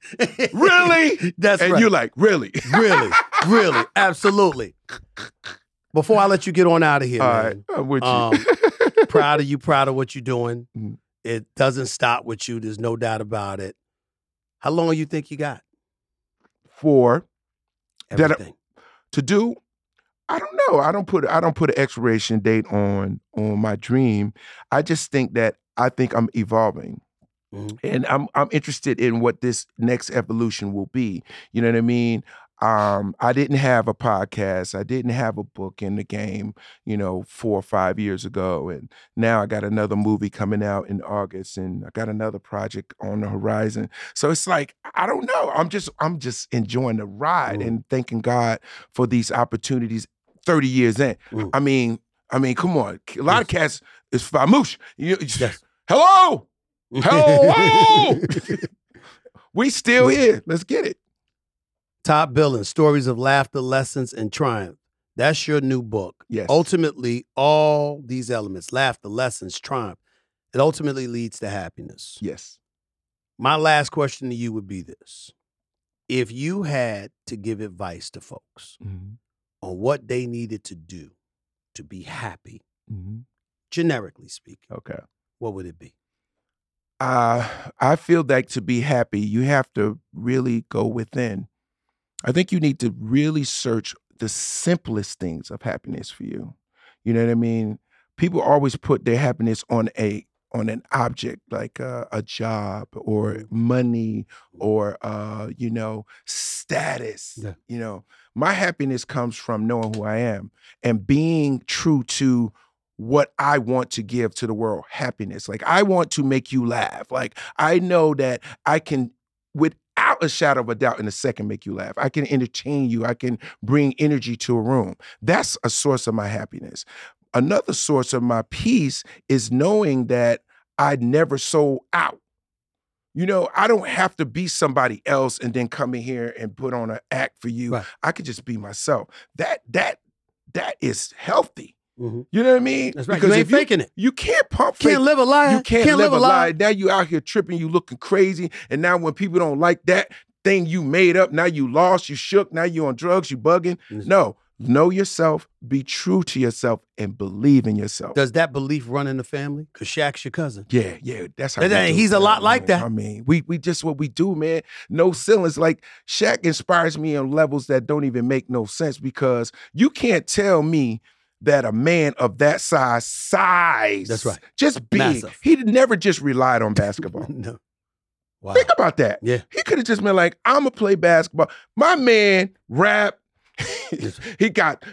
Really? That's and right. you like, really? really, really, absolutely. Before I let you get on out of here, All man, right, I'm with you. Um, proud of you, proud of what you're doing. Mhm. It doesn't stop with you. There's no doubt about it. How long you think you got? For That- Everything. to do i don't know i don't put i don't put an expiration date on on my dream i just think that i think i'm evolving Mhm. and i'm i'm interested in what this next evolution will be you know what i mean um i didn't have a podcast i didn't have a book in the game you know four or five years ago and now i got another movie coming out in august and i got another project on the horizon. So it's like i don't know i'm just i'm just enjoying the ride Mm. and thanking god for these opportunities 30 years in. Mm. i mean i mean come on a lot of cats is famouche you, Yes. hello? Hello? We still here. Let's get it Top billing, stories of laughter, lessons, and triumph. That's your new book. yes Ultimately, all these elements, laughter, lessons, triumph, it ultimately leads to happiness. yes My last question to you would be this. If you had to give advice to folks Mhm. on what they needed to do to be happy, Mhm. generically speaking, okay what would it be? uh, I feel like to be happy, you have to really go within. I think you need to really search the simplest things of happiness for you. You know what I mean? People always put their happiness on a on an object like uh, a job or money or uh, you know status. Yeah. You know, my happiness comes from knowing who I am and being true to what I want to give to the world happiness. Like, I want to make you laugh. Like, I know that I can, without a shadow of a doubt, in a second, make you laugh. I can entertain you. I can bring energy to a room. That's a source of my happiness. Another source of my peace is knowing that I never sold out. You know, I don't have to be somebody else and then come in here and put on an act for you. Right. I could just be myself. That that that is healthy. Mhm. You know what I mean? That's right. you ain't you, faking it. you can't pump Can't live a lie. You can't, live, a lie. Now you out here tripping, you looking crazy. And now when people don't like that thing you made up, now you lost, you shook, now you on drugs, you bugging. Yes. No, know yourself, be true to yourself, and believe in yourself. Does that belief run in the family? Because Shaq's your cousin. Yeah, yeah, that's how. We he's a lot man. like that. I mean, we we just what we do, man. No ceilings. Like Shaq inspires me on levels that don't even make no sense because you can't tell me that a man of that size, size, That's right. just big. Massive. He never just relied on basketball. no. Wow. Think about that. Yeah. He could have just been like, I'm gonna play basketball. My man rap. he got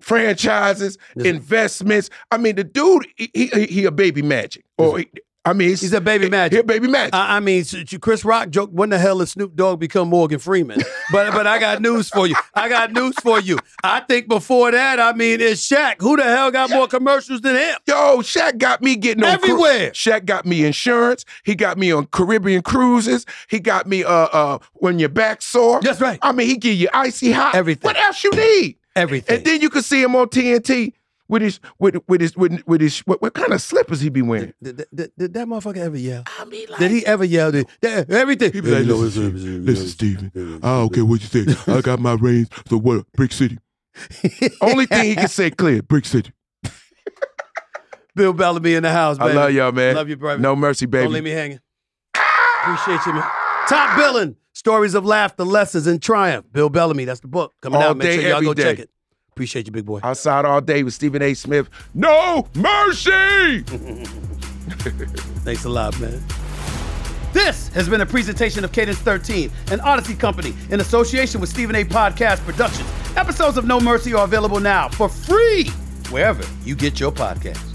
franchises, investments. I mean, the dude, he, he, he a baby magic. Or he- I mean, He's a baby magic. He a baby magic. I, I mean, Chris Rock joke. When the hell did Snoop Dogg become Morgan Freeman? But but I got news for you. I got news for you. I think before that, I mean, it's Shaq. Who the hell got more commercials than him? Yo, Shaq got me getting on cru- Everywhere. Shaq got me insurance. He got me on Caribbean cruises. He got me uh uh when your back sore. That's right. I mean, he give you icy hot. Everything. What else you need? Everything. And then you could see him on TNT with his with with his with, with his what, what kind of slippers he be wearing? did, did- did- did that motherfucker ever yell? I mean, like, Did he ever yell? Did, did- everything. He be like, listen, listen, Stephen. I don't care what you say. I got my reins. So what? Brick City. Only thing he can say clear, Brick City. Bill Bellamy in the house, baby. I love y'all, man. Love you, brother. No mercy, baby. Don't leave me hanging. Appreciate you, man. Top billing. Stories of laughter, lessons, and triumph. Bill Bellamy. That's the book coming All out. Make day, sure y'all go day. check it. Appreciate you, big boy. Outside all day with Stephen A. Smith. No mercy. Thanks a lot, man. This has been a presentation of Cadence 13, an Audacy company in association with Stephen A. Podcast Productions. Episodes of No Mercy are available now for free wherever you get your podcasts.